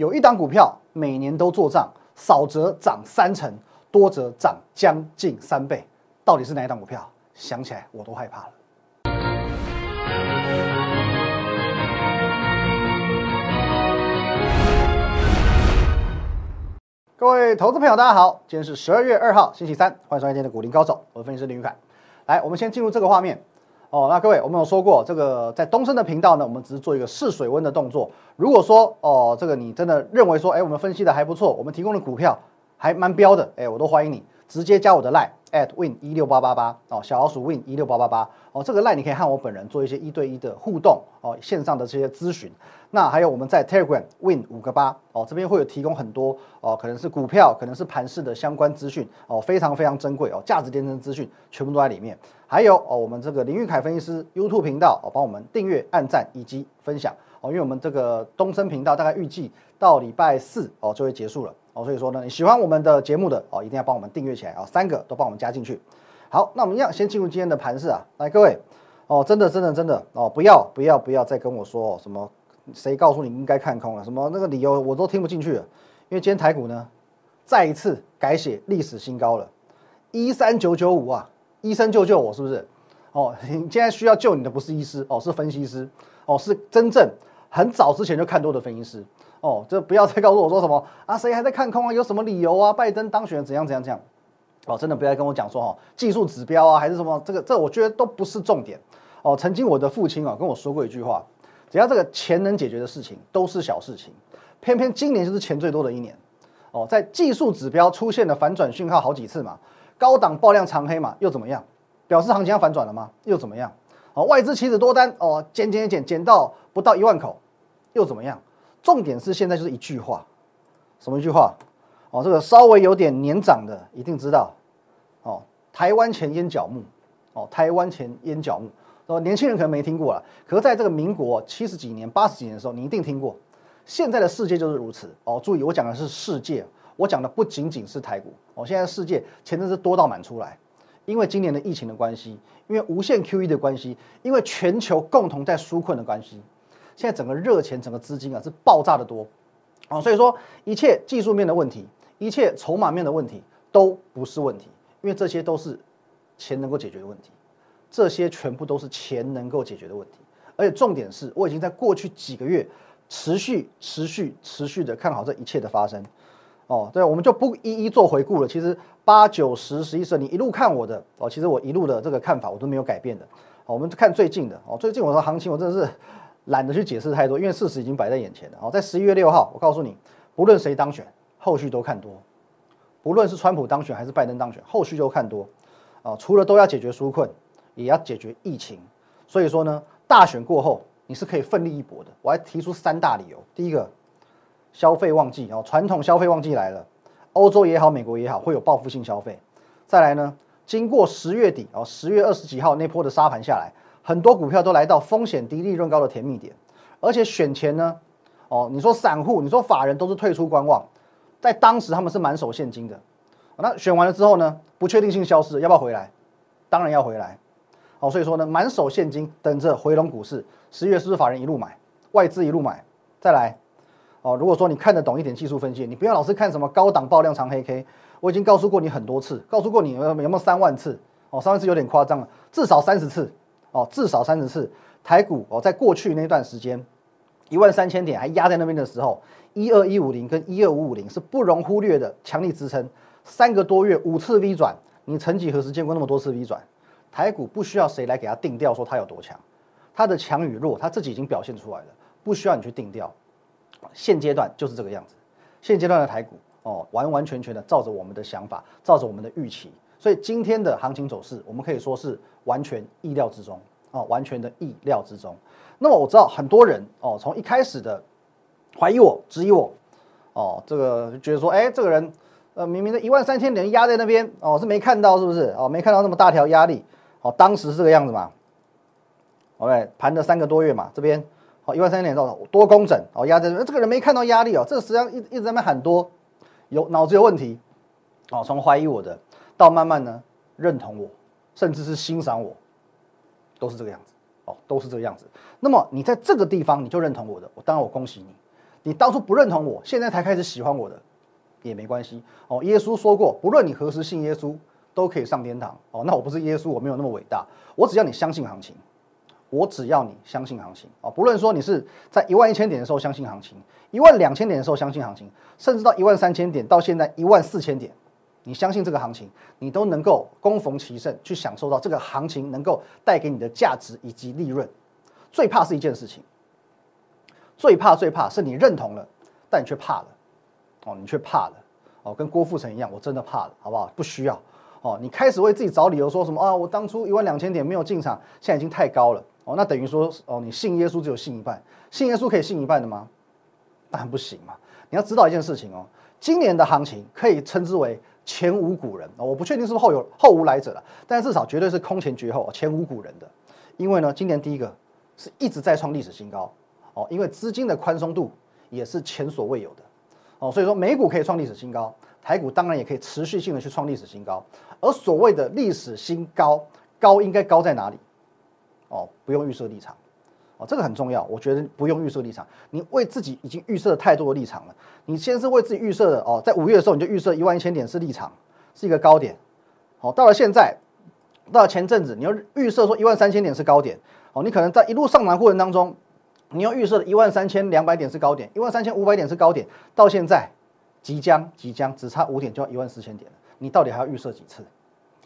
有一档股票每年都做账，少则涨三成，多则涨将近三倍，到底是哪一档股票？想起来我都害怕了。各位投资朋友，大家好，今天是十二月二号，星期三，欢迎收看今天的股林高手，我是分析师林宇凯。来，我们先进入这个画面。哦，那各位，我们有说过，这个在东升的频道呢，我们只是做一个试水温的动作。如果说哦，这个你真的认为说，哎，我们分析的还不错，我们提供的股票还蛮标的，哎，我都欢迎你直接加我的 line at win 一六八八八哦，小老鼠 win 一六八八八哦，这个 line 你可以和我本人做一些一对一的互动哦，线上的这些咨询。那还有我们在 Telegram win 五个八哦，这边会有提供很多哦，可能是股票，可能是盘市的相关资讯哦，非常非常珍贵哦，价值连城资讯全部都在里面。还有哦，我们这个林玉凯分析师 YouTube 频道哦，帮我们订阅、按赞以及分享哦，因为我们这个东升频道大概预计到礼拜四哦就会结束了哦，所以说呢，你喜欢我们的节目的哦，一定要帮我们订阅起来哦，三个都帮我们加进去。好，那我们一样先进入今天的盘势啊，来各位哦，真的真的真的哦，不要不要不要再跟我说、哦、什么谁告诉你应该看空了，什么那个理由我都听不进去了，因为今天台股呢再一次改写历史新高了，一三九九五啊。医生救救我，是不是？哦，你现在需要救你的不是医师哦，是分析师哦，是真正很早之前就看多的分析师哦。这不要再告诉我说什么啊，谁还在看空啊？有什么理由啊？拜登当选怎样怎样怎样？哦，真的不要跟我讲说哦，技术指标啊，还是什么？这个这我觉得都不是重点哦。曾经我的父亲啊跟我说过一句话，只要这个钱能解决的事情都是小事情，偏偏今年就是钱最多的一年哦，在技术指标出现了反转讯号好几次嘛。高档爆量长黑嘛，又怎么样？表示行情要反转了吗？又怎么样？哦，外资期指多单哦，减减减减到不到一万口，又怎么样？重点是现在就是一句话，什么一句话？哦，这个稍微有点年长的一定知道，哦，台湾前烟角木，哦，台湾前烟角木，哦，年轻人可能没听过了，可是在这个民国七十几年、八十几年的时候，你一定听过。现在的世界就是如此。哦，注意我讲的是世界。我讲的不仅仅是台股，哦，现在的世界钱真是多到满出来，因为今年的疫情的关系，因为无限 QE 的关系，因为全球共同在纾困的关系，现在整个热钱、整个资金啊是爆炸的多，哦，所以说一切技术面的问题，一切筹码面的问题都不是问题，因为这些都是钱能够解决的问题，这些全部都是钱能够解决的问题，而且重点是我已经在过去几个月持续、持续、持续的看好这一切的发生。哦，对，我们就不一一做回顾了。其实八九十十一十，你一路看我的哦，其实我一路的这个看法我都没有改变的。哦，我们看最近的哦，最近我的行情我真的是懒得去解释太多，因为事实已经摆在眼前了。哦，在十一月六号，我告诉你，不论谁当选，后续都看多；不论是川普当选还是拜登当选，后续都看多。啊，除了都要解决纾困，也要解决疫情。所以说呢，大选过后你是可以奋力一搏的。我还提出三大理由，第一个。消费旺季哦，传统消费旺季来了，欧洲也好，美国也好，会有报复性消费。再来呢，经过十月底哦，十月二十几号那波的沙盘下来，很多股票都来到风险低、利润高的甜蜜点。而且选前呢，哦，你说散户，你说法人都是退出观望，在当时他们是满手现金的。那选完了之后呢，不确定性消失，要不要回来？当然要回来。哦，所以说呢，满手现金等着回笼股市。十月是不是法人一路买，外资一路买？再来。哦，如果说你看得懂一点技术分析，你不要老是看什么高档爆量长黑 K，我已经告诉过你很多次，告诉过你有有没有三万次？哦，三万次有点夸张了，至少三十次。哦，至少三十次。台股哦，在过去那段时间，一万三千点还压在那边的时候，一二一五零跟一二五五零是不容忽略的强力支撑。三个多月五次 V 转，你曾几何时见过那么多次 V 转？台股不需要谁来给它定调说它有多强，它的强与弱，它自己已经表现出来了，不需要你去定调。现阶段就是这个样子，现阶段的台股哦，完完全全的照着我们的想法，照着我们的预期，所以今天的行情走势，我们可以说是完全意料之中哦，完全的意料之中。那么我知道很多人哦，从一开始的怀疑我、质疑我哦，这个觉得说，哎，这个人呃，明明的一万三千点压在那边哦，是没看到是不是？哦，没看到那么大条压力哦，当时是这个样子嘛？OK，盘了三个多月嘛，这边。哦，一万三千点多多工整哦，压在这，这个人没看到压力哦，这实际上一一直在那喊多，有脑子有问题哦，从怀疑我的到慢慢呢认同我，甚至是欣赏我，都是这个样子哦，都是这个样子。那么你在这个地方你就认同我的，我当然我恭喜你。你当初不认同我，现在才开始喜欢我的，也没关系哦。耶稣说过，不论你何时信耶稣，都可以上天堂哦。那我不是耶稣，我没有那么伟大，我只要你相信行情，我只要你相信行情哦。不论说你是在一万一千点的时候相信行情，一万两千点的时候相信行情，甚至到一万三千点，到现在一万四千点，你相信这个行情，你都能够攻逢其胜，去享受到这个行情能够带给你的价值以及利润。最怕是一件事情。最怕最怕是你认同了，但你却怕了，哦，你却怕了，哦，跟郭富城一样，我真的怕了，好不好？不需要，哦，你开始为自己找理由，说什么啊？我当初一万两千点没有进场，现在已经太高了，哦，那等于说，哦，你信耶稣只有信一半，信耶稣可以信一半的吗？当然不行嘛！你要知道一件事情哦，今年的行情可以称之为前无古人啊，我不确定是不是后有后无来者了，但至少绝对是空前绝后，前无古人的，因为呢，今年第一个是一直在创历史新高。哦，因为资金的宽松度也是前所未有的，哦，所以说美股可以创历史新高，台股当然也可以持续性的去创历史新高。而所谓的历史新高，高应该高在哪里？哦，不用预设立场，哦，这个很重要。我觉得不用预设立场，你为自己已经预设太多的立场了。你先是为自己预设的哦，在五月的时候你就预设一万一千点是立场，是一个高点。哦，到了现在，到了前阵子，你要预设说一万三千点是高点，哦，你可能在一路上涨过程当中。你要预设的一万三千两百点是高点，一万三千五百点是高点，到现在即将即将只差五点就要一万四千点了，你到底还要预设几次？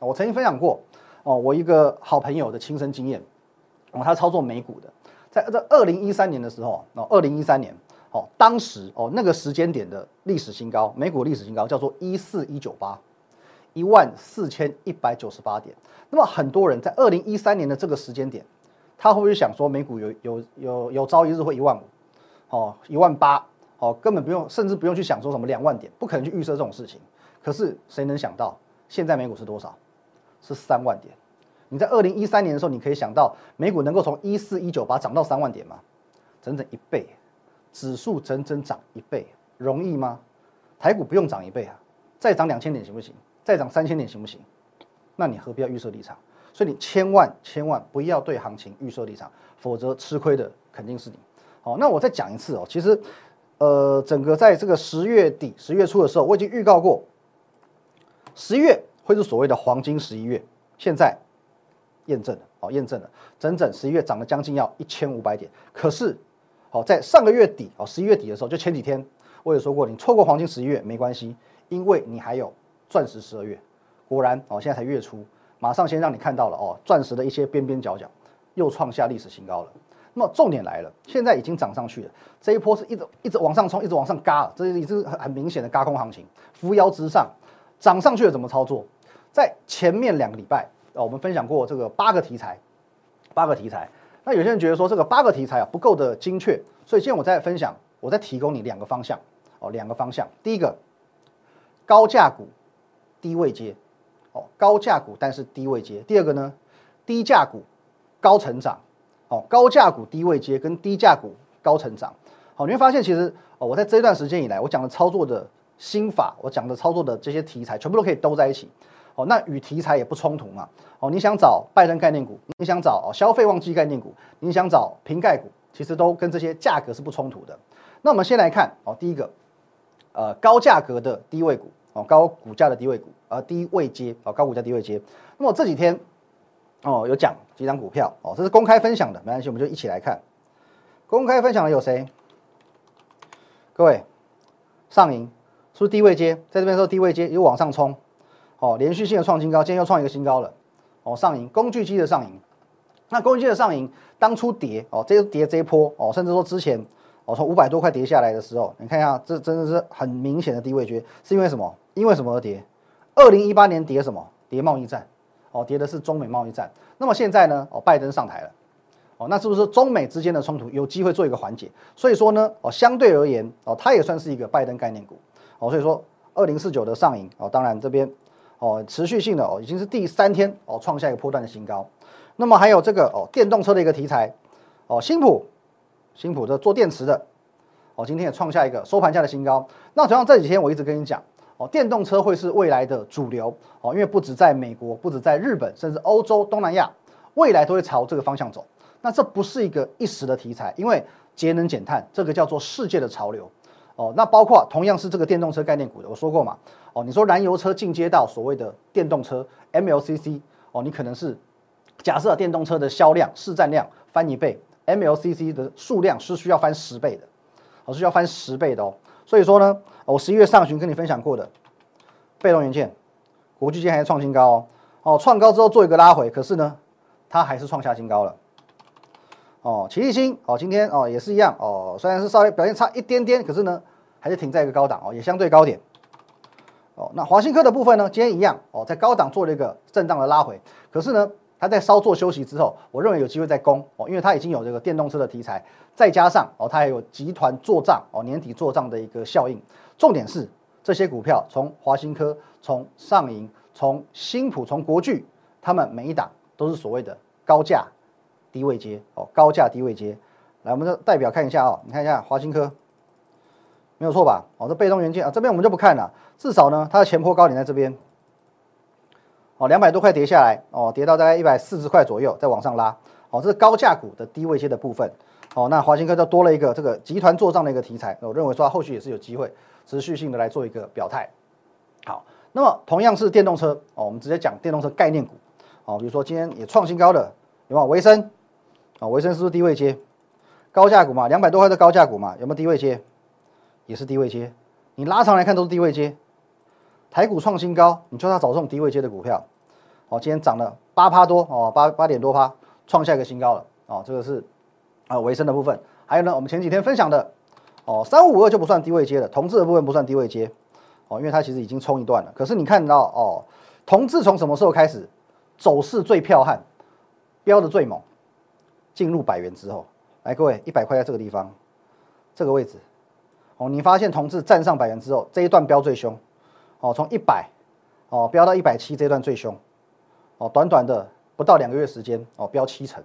我曾经分享过哦，我一个好朋友的亲身经验哦，他操作美股的，在在二零一三年的时候哦，二零一三年哦，当时哦那个时间点的历史新高，美股历史新高叫做一四一九八，一万四千一百九十八点。那么很多人在二零一三年的这个时间点。他会不会想说美股有有有有朝一日会一万五，哦一万八，哦根本不用，甚至不用去想说什么两万点，不可能去预设这种事情。可是谁能想到现在美股是多少？是三万点。你在二零一三年的时候，你可以想到美股能够从一四一九八涨到三万点吗？整整一倍，指数整整涨一倍，容易吗？台股不用涨一倍啊，再涨两千点行不行？再涨三千点行不行？那你何必要预设立场？所以你千万千万不要对行情预设立场，否则吃亏的肯定是你。好，那我再讲一次哦，其实，呃，整个在这个十月底、十月初的时候，我已经预告过，十一月会是所谓的黄金十一月。现在验证了，哦，验证了，整整十一月涨了将近要一千五百点。可是，好，在上个月底哦，十一月底的时候，就前几天，我也说过，你错过黄金十一月没关系，因为你还有钻石十二月。果然，哦，现在才月初。马上先让你看到了哦，钻石的一些边边角角又创下历史新高了。那么重点来了，现在已经涨上去了，这一波是一直一直往上冲，一直往上嘎，这是一直很很明显的嘎空行情，扶摇直上，涨上去了怎么操作？在前面两个礼拜啊，我们分享过这个八个题材，八个题材。那有些人觉得说这个八个题材啊不够的精确，所以今天我在分享，我在提供你两个方向哦，两个方向。第一个，高价股，低位接。哦，高价股但是低位接。第二个呢，低价股高成长。哦，高价股低位接跟低价股高成长。好，你会发现其实哦，我在这一段时间以来，我讲的操作的心法，我讲的操作的这些题材，全部都可以兜在一起。哦，那与题材也不冲突嘛。哦，你想找拜登概念股，你想找消费旺季概念股，你想找瓶盖股，其实都跟这些价格是不冲突的。那我们先来看哦，第一个，呃，高价格的低位股。哦，高股价的低位股，呃低位接，哦，高股价低位接。那么这几天，哦，有讲几张股票，哦，这是公开分享的，没关系，我们就一起来看。公开分享的有谁？各位，上影是不是低位接？在这边说低位接，又往上冲，哦，连续性的创新高，今天又创一个新高了。哦，上影工具机的上影，那工具机的上影当初跌，哦，这跌这一波，哦，甚至说之前，哦，从五百多块跌下来的时候，你看一下，这真的是很明显的低位接，是因为什么？因为什么而跌？二零一八年跌什么？跌贸易战，哦，跌的是中美贸易战。那么现在呢？哦，拜登上台了，哦，那是不是中美之间的冲突有机会做一个缓解？所以说呢，哦，相对而言，哦，它也算是一个拜登概念股，哦，所以说二零四九的上影，哦，当然这边，哦，持续性的哦，已经是第三天哦，创下一个波段的新高。那么还有这个哦，电动车的一个题材，哦，新普，新普这做电池的，哦，今天也创下一个收盘价的新高。那同样这几天我一直跟你讲。哦，电动车会是未来的主流哦，因为不止在美国，不止在日本，甚至欧洲、东南亚，未来都会朝这个方向走。那这不是一个一时的题材，因为节能减碳，这个叫做世界的潮流。哦，那包括同样是这个电动车概念股的，我说过嘛。哦，你说燃油车进阶到所谓的电动车 MLCC，哦，你可能是假设电动车的销量市占量翻一倍，MLCC 的数量是需要翻十倍的，哦，是要翻十倍的哦。所以说呢，我十一月上旬跟你分享过的被动元件，国际间还是创新高哦。哦，创高之后做一个拉回，可是呢，它还是创下新高了。哦，奇力新哦，今天哦也是一样哦，虽然是稍微表现差一点点，可是呢还是停在一个高档哦，也相对高点。哦，那华新科的部分呢，今天一样哦，在高档做了一个震荡的拉回，可是呢，它在稍作休息之后，我认为有机会再攻哦，因为它已经有这个电动车的题材，再加上哦，它还有集团做账哦，年底做账的一个效应。重点是这些股票，从华新科、从上银、从新普、从国巨，他们每一档都是所谓的高价。低位接哦，高价低位接，来，我们的代表看一下哦，你看一下华新科，没有错吧？哦，这被动元件啊，这边我们就不看了，至少呢，它的前坡高点在这边，哦，两百多块跌下来，哦，跌到大概一百四十块左右，再往上拉，哦，这是高价股的低位接的部分，哦，那华新科就多了一个这个集团做账的一个题材，我认为说它后续也是有机会持续性的来做一个表态。好，那么同样是电动车哦，我们直接讲电动车概念股，哦，比如说今天也创新高的有没有？维生。啊，维生是不是低位接？高价股嘛，两百多块的高价股嘛，有没有低位接？也是低位接。你拉长来看都是低位接。台股创新高，你就要找这种低位接的股票。哦，今天涨了八趴多哦，八八点多趴，创下一个新高了。哦，这个是啊维生的部分。还有呢，我们前几天分享的哦，三五五二就不算低位接了，同质的部分不算低位接。哦，因为它其实已经冲一段了。可是你看到哦，同质从什么时候开始走势最彪悍，飙的最猛？进入百元之后，来各位，一百块在这个地方，这个位置，哦，你发现同志站上百元之后，这一段飙最凶，哦，从一百，哦，飙到一百七，这段最凶，哦，短短的不到两个月时间，哦，飙七成，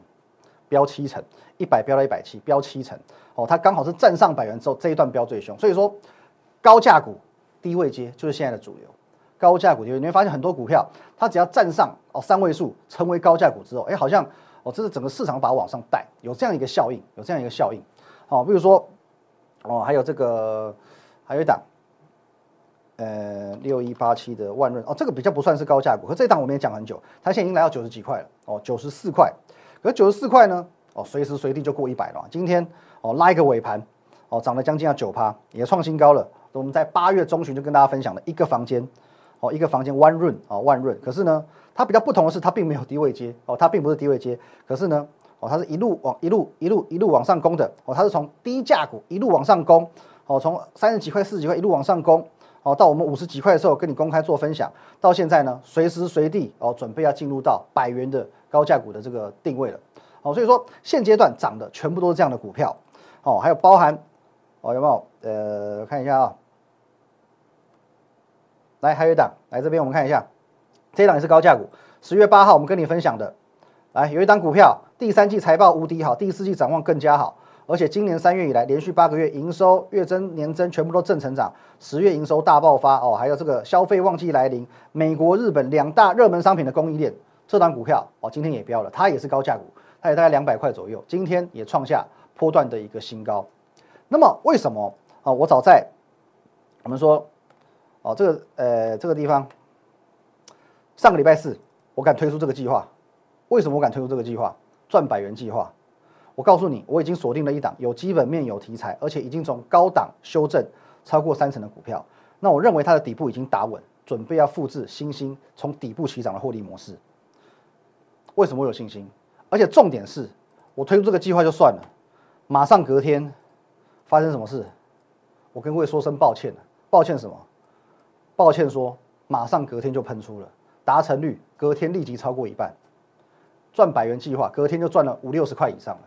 飙七成，一百飙到一百七，飙七成，哦，它刚好是站上百元之后，这一段飙最凶，所以说高价股低位接就是现在的主流，高价股低位，你会发现很多股票，它只要站上哦三位数，成为高价股之后，哎，好像。哦，这是整个市场把它往上带，有这样一个效应，有这样一个效应。好，比如说，哦，还有这个，还有一档，呃，六一八七的万润，哦，这个比较不算是高价股，可这档我们也讲很久，它现在已经来到九十几块了，哦，九十四块，可九十四块呢，哦，随时随地就过一百了。今天哦拉一个尾盘，哦，涨了将近要九趴，也创新高了。我们在八月中旬就跟大家分享了一个房间，哦，一个房间万润，哦，万润，可是呢。它比较不同的是，它并没有低位接哦，它并不是低位接，可是呢，哦，它是一路往一路一路一路往上攻的哦，它是从低价股一路往上攻哦，从三十几块、四十几块一路往上攻哦，到我们五十几块的时候跟你公开做分享，到现在呢，随时随地哦，准备要进入到百元的高价股的这个定位了哦，所以说现阶段涨的全部都是这样的股票哦，还有包含哦，有没有？呃，看一下啊，来，还有一档，来这边我们看一下。这档也是高价股，十月八号我们跟你分享的，来有一档股票，第三季财报无敌好，第四季展望更加好，而且今年三月以来连续八个月营收月增年增全部都正成长，十月营收大爆发哦，还有这个消费旺季来临，美国、日本两大热门商品的供应链，这档股票哦今天也飙了，它也是高价股，它也大概两百块左右，今天也创下波段的一个新高。那么为什么啊？我早在我们说哦这个呃这个地方。上个礼拜四，我敢推出这个计划。为什么我敢推出这个计划？赚百元计划。我告诉你，我已经锁定了一档有基本面、有题材，而且已经从高档修正超过三成的股票。那我认为它的底部已经打稳，准备要复制新兴从底部起涨的获利模式。为什么我有信心？而且重点是，我推出这个计划就算了，马上隔天发生什么事？我跟各位说声抱歉。抱歉什么？抱歉说，马上隔天就喷出了。达成率隔天立即超过一半，赚百元计划隔天就赚了五六十块以上了，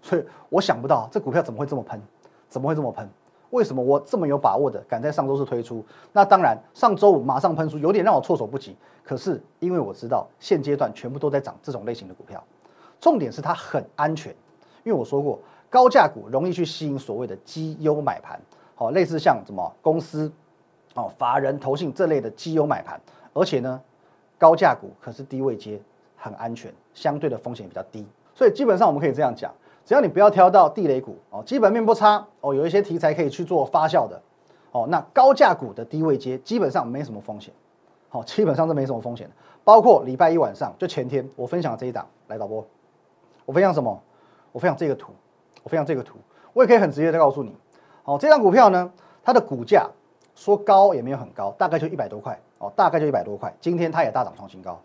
所以我想不到这股票怎么会这么喷，怎么会这么喷？为什么我这么有把握的敢在上周四推出？那当然上周五马上喷出，有点让我措手不及。可是因为我知道现阶段全部都在涨这种类型的股票，重点是它很安全，因为我说过高价股容易去吸引所谓的绩优买盘，好，类似像什么公司哦、法人投信这类的绩优买盘。而且呢，高价股可是低位接，很安全，相对的风险比较低。所以基本上我们可以这样讲，只要你不要挑到地雷股哦，基本面不差哦，有一些题材可以去做发酵的哦，那高价股的低位接基本上没什么风险，好，基本上是没什么风险的。包括礼拜一晚上就前天我分享这一档来导播，我分享什么？我分享这个图，我分享这个图，我也可以很直接的告诉你，哦，这张股票呢，它的股价说高也没有很高，大概就一百多块哦，大概就一百多块，今天它也大涨创新高。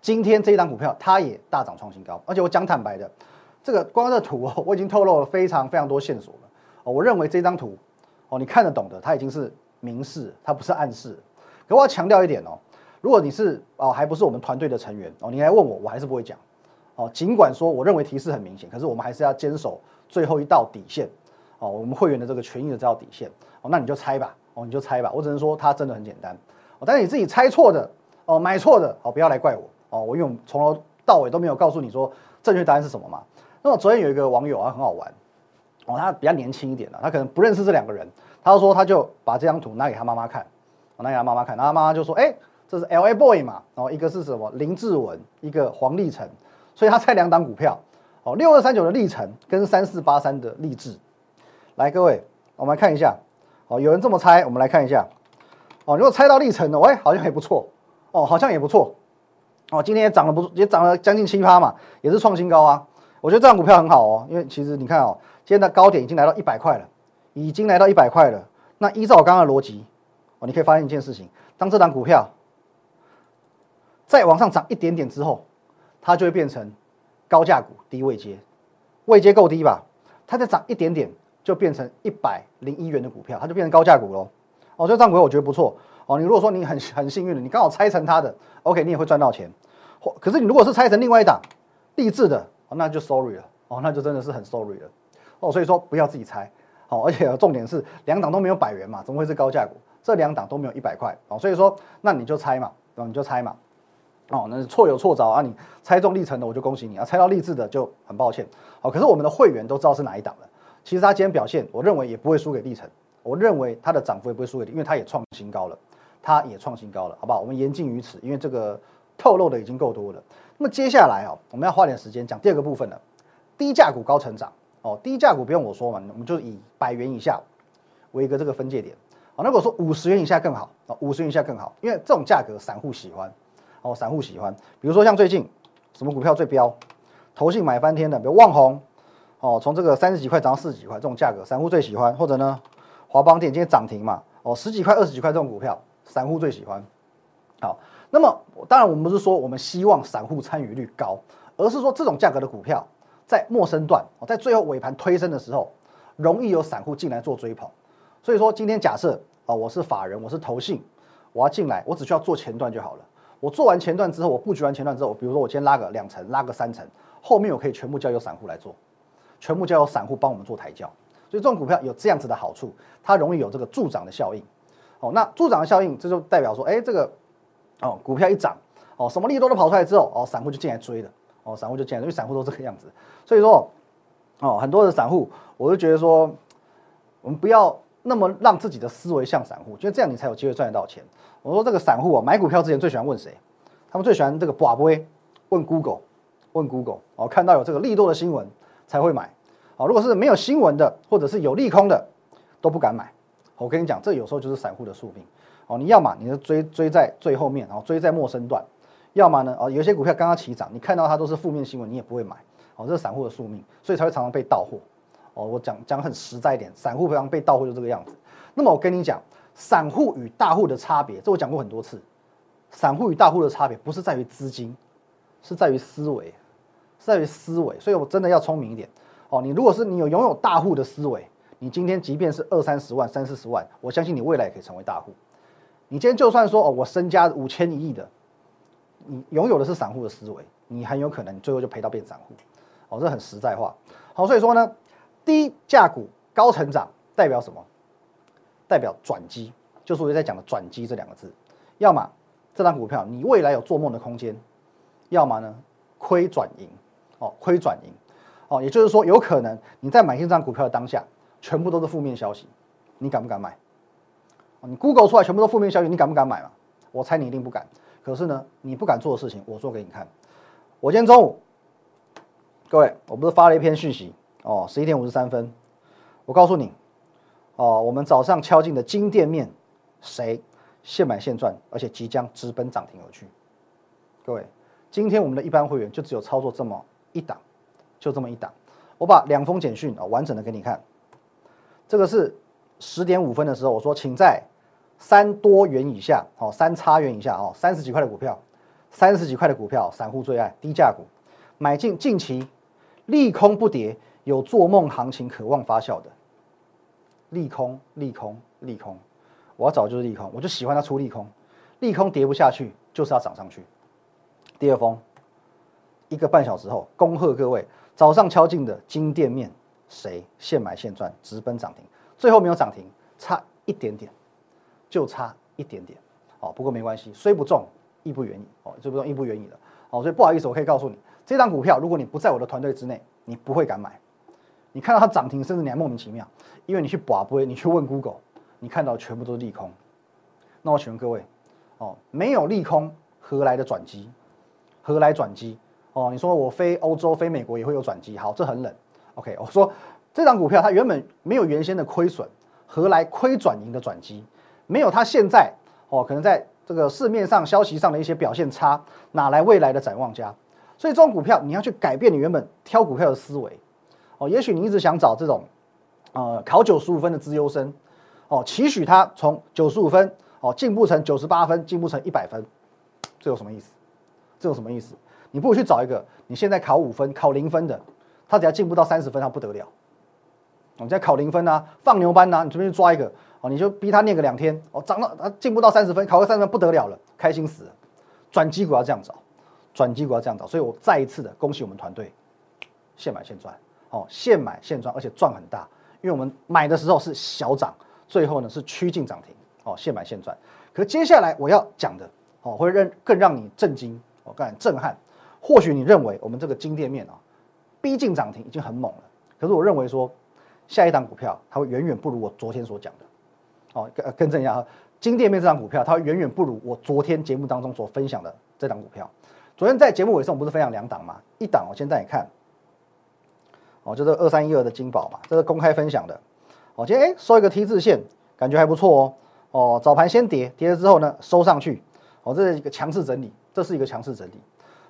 今天这一档股票，它也大涨创新高，而且我讲坦白的，这个光这图哦，我已经透露了非常非常多线索了。我认为这张图哦，你看得懂的，它已经是明示，它不是暗示。可我要强调一点哦，如果你是哦，还不是我们团队的成员哦，你来问我，我还是不会讲哦。尽管说我认为提示很明显，可是我们还是要坚守最后一道底线哦，我们会员的这个权益的这道底线哦，那你就猜吧哦，你就猜吧。我只能说它真的很简单哦，但是你自己猜错的哦，买错的哦，不要来怪我。哦，我因为从头到尾都没有告诉你说正确答案是什么嘛。那么昨天有一个网友啊，很好玩，哦，他比较年轻一点的，他可能不认识这两个人，他就说他就把这张图拿给他妈妈看，拿给他妈妈看，然后他妈妈就说，哎，这是 L A Boy 嘛，然后一个是什么林志文，一个黄立成，所以他猜两档股票，哦，六二三九的历程跟三四八三的励志，来各位，我们来看一下，哦，有人这么猜，我们来看一下，哦，如果猜到历程的，喂，好像也不错，哦，好像也不错。哦，今天也涨了不，也涨了将近七趴嘛，也是创新高啊。我觉得这张股票很好哦，因为其实你看哦，今天的高点已经来到一百块了，已经来到一百块了。那依照我刚刚的逻辑，哦，你可以发现一件事情：当这张股票再往上涨一点点之后，它就会变成高价股、低位阶，位阶够低吧？它再涨一点点，就变成一百零一元的股票，它就变成高价股喽。哦，这张股票我觉得不错。哦，你如果说你很很幸运的，你刚好猜成它的，OK，你也会赚到钱。或可是你如果是猜成另外一档励志的，哦，那就 sorry 了，哦，那就真的是很 sorry 了。哦，所以说不要自己猜。哦，而且重点是两档都没有百元嘛，怎么会是高价股？这两档都没有一百块。哦，所以说那你就猜嘛，哦，你就猜嘛。哦，那错有错着啊，你猜中历程的我就恭喜你啊，猜到励志的就很抱歉。哦，可是我们的会员都知道是哪一档了。其实它今天表现，我认为也不会输给历程，我认为它的涨幅也不会输给，因为它也创新高了。它也创新高了，好不好？我们言尽于此，因为这个透露的已经够多了。那么接下来哦，我们要花点时间讲第二个部分了，低价股高成长哦。低价股不用我说嘛，我们就以百元以下为一个这个分界点。哦，那如果说五十元以下更好啊，五十元以下更好，因为这种价格散户喜欢哦，散户喜欢。比如说像最近什么股票最标，投信买翻天的，比如旺宏哦，从这个三十几块涨到四十几块，这种价格散户最喜欢。或者呢，华邦电今天涨停嘛，哦，十几块、二十几块这种股票。散户最喜欢，好，那么当然我们不是说我们希望散户参与率高，而是说这种价格的股票在末升段，在最后尾盘推升的时候，容易有散户进来做追捧。所以说今天假设啊，我是法人，我是投信，我要进来，我只需要做前段就好了。我做完前段之后，我布局完前段之后，比如说我先拉个两层，拉个三层，后面我可以全部交由散户来做，全部交由散户帮我们做抬轿。所以这种股票有这样子的好处，它容易有这个助涨的效应。哦，那助涨的效应，这就代表说，哎，这个哦，股票一涨，哦，什么利多都跑出来之后，哦，散户就进来追了，哦，散户就进来，因为散户都这个样子，所以说，哦，很多的散户，我就觉得说，我们不要那么让自己的思维像散户，因为这样你才有机会赚得到钱。我说这个散户啊，买股票之前最喜欢问谁？他们最喜欢这个寡不问 Google，问 Google，哦，看到有这个利多的新闻才会买，哦，如果是没有新闻的，或者是有利空的，都不敢买。我跟你讲，这有时候就是散户的宿命哦。你要么你就追追在最后面，然后追在末升段；要么呢，哦，有些股票刚刚起涨，你看到它都是负面新闻，你也不会买哦。这是散户的宿命，所以才会常常被盗货哦。我讲讲很实在一点，散户常常被盗货就这个样子。那么我跟你讲，散户与大户的差别，这我讲过很多次。散户与大户的差别不是在于资金，是在于思维，在于思维。所以我真的要聪明一点哦。你如果是你有拥有大户的思维。你今天即便是二三十万、三四十万，我相信你未来也可以成为大户。你今天就算说哦，我身家五千一亿的，你拥有的是散户的思维，你很有可能最后就赔到变散户。哦，这很实在话。好，所以说呢，低价股高成长代表什么？代表转机，就是我在讲的转机这两个字。要么这张股票你未来有做梦的空间，要么呢亏转盈。哦，亏转盈。哦，也就是说有可能你在买进这张股票的当下。全部都是负面消息，你敢不敢买？你 Google 出来全部都负面消息，你敢不敢买嘛？我猜你一定不敢。可是呢，你不敢做的事情，我做给你看。我今天中午，各位，我不是发了一篇讯息哦，十一点五十三分，我告诉你，哦，我们早上敲进的金店面，谁现买现赚，而且即将直奔涨停而去。各位，今天我们的一般会员就只有操作这么一档，就这么一档。我把两封简讯啊完整的给你看，这个是十点五分的时候，我说请在三多元以下，哦，三差元以下，哦，三十几块的股票，三十几块的股票，散户最爱低价股，买进近期利空不跌，有做梦行情渴望发酵的。利空，利空，利空，我要找就是利空，我就喜欢它出利空，利空跌不下去，就是要涨上去。第二封，一个半小时后，恭贺各位。早上敲进的金店面，谁现买现赚，直奔涨停，最后没有涨停，差一点点，就差一点点，哦，不过没关系，虽不中，亦不远矣，哦，虽不中，亦不远矣。了，哦，所以不好意思，我可以告诉你，这张股票，如果你不在我的团队之内，你不会敢买，你看到它涨停，甚至你还莫名其妙，因为你去把不你去问 Google，你看到全部都是利空，那我请问各位，哦，没有利空，何来的转机？何来转机？哦，你说我飞欧洲、飞美国也会有转机，好，这很冷。OK，我说这张股票它原本没有原先的亏损，何来亏转盈的转机？没有它现在哦，可能在这个市面上消息上的一些表现差，哪来未来的展望佳？所以这种股票你要去改变你原本挑股票的思维。哦，也许你一直想找这种呃考九十五分的资优生，哦，期许他从九十五分哦进步成九十八分，进步成一百分，这有什么意思？这有什么意思？你不如去找一个你现在考五分、考零分的，他只要进步到三十分，他不得了。我们在考零分啊，放牛班呐，你随便去抓一个哦，你就逼他念个两天哦，涨到他进步到三十分，考个三十分不得了了，开心死了。转机股要这样找，转机股要这样找，所以我再一次的恭喜我们团队，现买现赚哦，现买现赚，而且赚很大，因为我们买的时候是小涨，最后呢是趋近涨停哦，现买现赚。可接下来我要讲的哦，会让更让你震惊哦，更震撼。或许你认为我们这个金店面啊，逼近涨停已经很猛了。可是我认为说，下一档股票它会远远不如我昨天所讲的。哦，更更正一下，金店面这档股票它会远远不如我昨天节目当中所分享的这档股票。昨天在节目尾声，我不是分享两档嘛？一档我现在也看，哦，就是二三一二的金宝嘛，这是公开分享的。哦，今天哎收一个 T 字线，感觉还不错哦。哦，早盘先跌，跌了之后呢收上去。哦，这是一个强势整理，这是一个强势整理。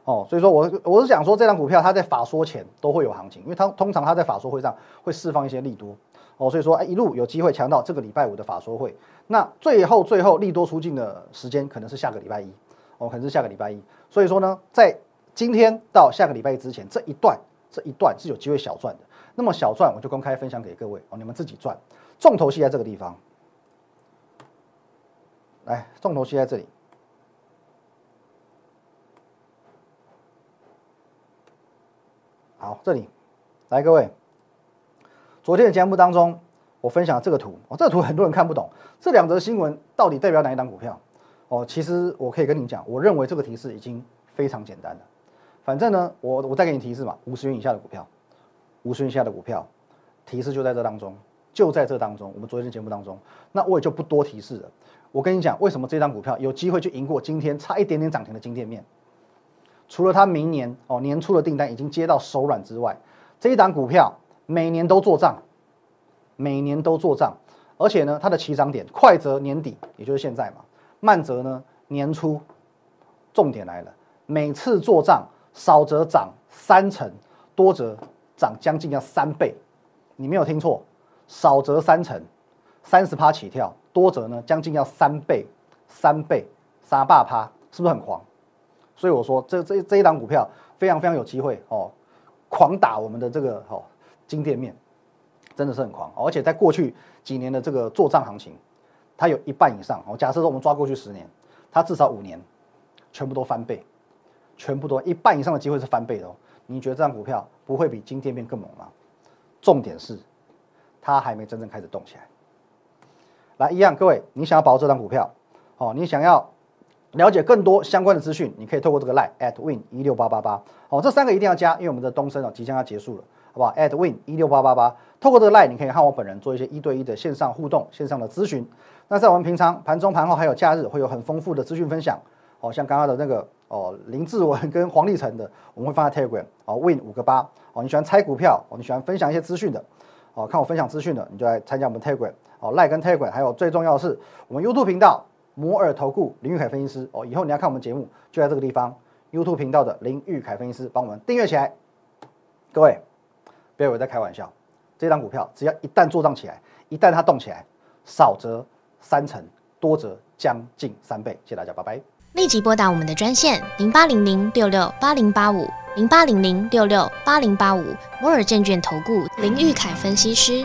哦，所以说我我是想说，这张股票它在法说前都会有行情，因为它通常它在法说会上会释放一些利多。哦，所以说哎一路有机会强到这个礼拜五的法说会，那最后最后利多出尽的时间可能是下个礼拜一。哦，可能是下个礼拜一，所以说呢，在今天到下个礼拜一之前这一段这一段是有机会小赚的，那么小赚我就公开分享给各位哦，你们自己赚，重头戏在这个地方，来重头戏在这里。好，这里来各位，昨天的节目当中，我分享这个图哦，这个图很多人看不懂，这两则新闻到底代表哪一档股票？哦，其实我可以跟你讲，我认为这个提示已经非常简单了。反正呢，我我再给你提示嘛，五十元以下的股票，五十元以下的股票，提示就在这当中，就在这当中。我们昨天的节目当中，那我也就不多提示了。我跟你讲，为什么这张股票有机会去赢过今天差一点点涨停的金店面？除了它明年哦年初的订单已经接到手软之外，这一档股票每年都做账，每年都做账，而且呢，它的起涨点快则年底，也就是现在嘛，慢则呢年初。重点来了，每次做账少则涨三成，多则涨将近要三倍。你没有听错，少则三成，三十趴起跳；多则呢将近要三倍，三倍三八趴，是不是很狂？所以我说，这这这一档股票非常非常有机会哦，狂打我们的这个哦金店面，真的是很狂，而且在过去几年的这个做账行情，它有一半以上哦。假设说我们抓过去十年，它至少五年全部都翻倍，全部都一半以上的机会是翻倍的哦。你觉得这张股票不会比金店面更猛吗？重点是它还没真正开始动起来。来，一样，各位，你想要把握这张股票哦，你想要。了解更多相关的资讯，你可以透过这个 line at win 一六八八八，哦，这三个一定要加，因为我们的东升啊即将要结束了，好不好？at win 一六八八八，透过这个 line 你可以和我本人做一些一对一的线上互动、线上的咨询。那在我们平常盘中、盘后还有假日，会有很丰富的资讯分享，哦，像刚刚的那个哦林志文 跟黄立成的，我们会放在 Telegram 哦，Win 五个八。哦，你喜欢猜股票哦，你喜欢分享一些资讯的哦，看我分享资讯的，你就来参加我们 Telegram 哦，赖跟 Telegram，还有最重要的是我们 YouTube 频道摩尔投顾林玉凯分析师哦，以后你要看我们节目就在这个地方 YouTube 频道的林玉凯分析师帮我们订阅起来，各位不要以为在开玩笑，这张股票只要一旦做账起来，一旦它动起来，少则三成，多则将近三倍，谢谢大家，拜拜。立即拨打我们的专线零八零零六六八零八五零八零零六六八零八五摩尔证券投顾林玉凯分析师。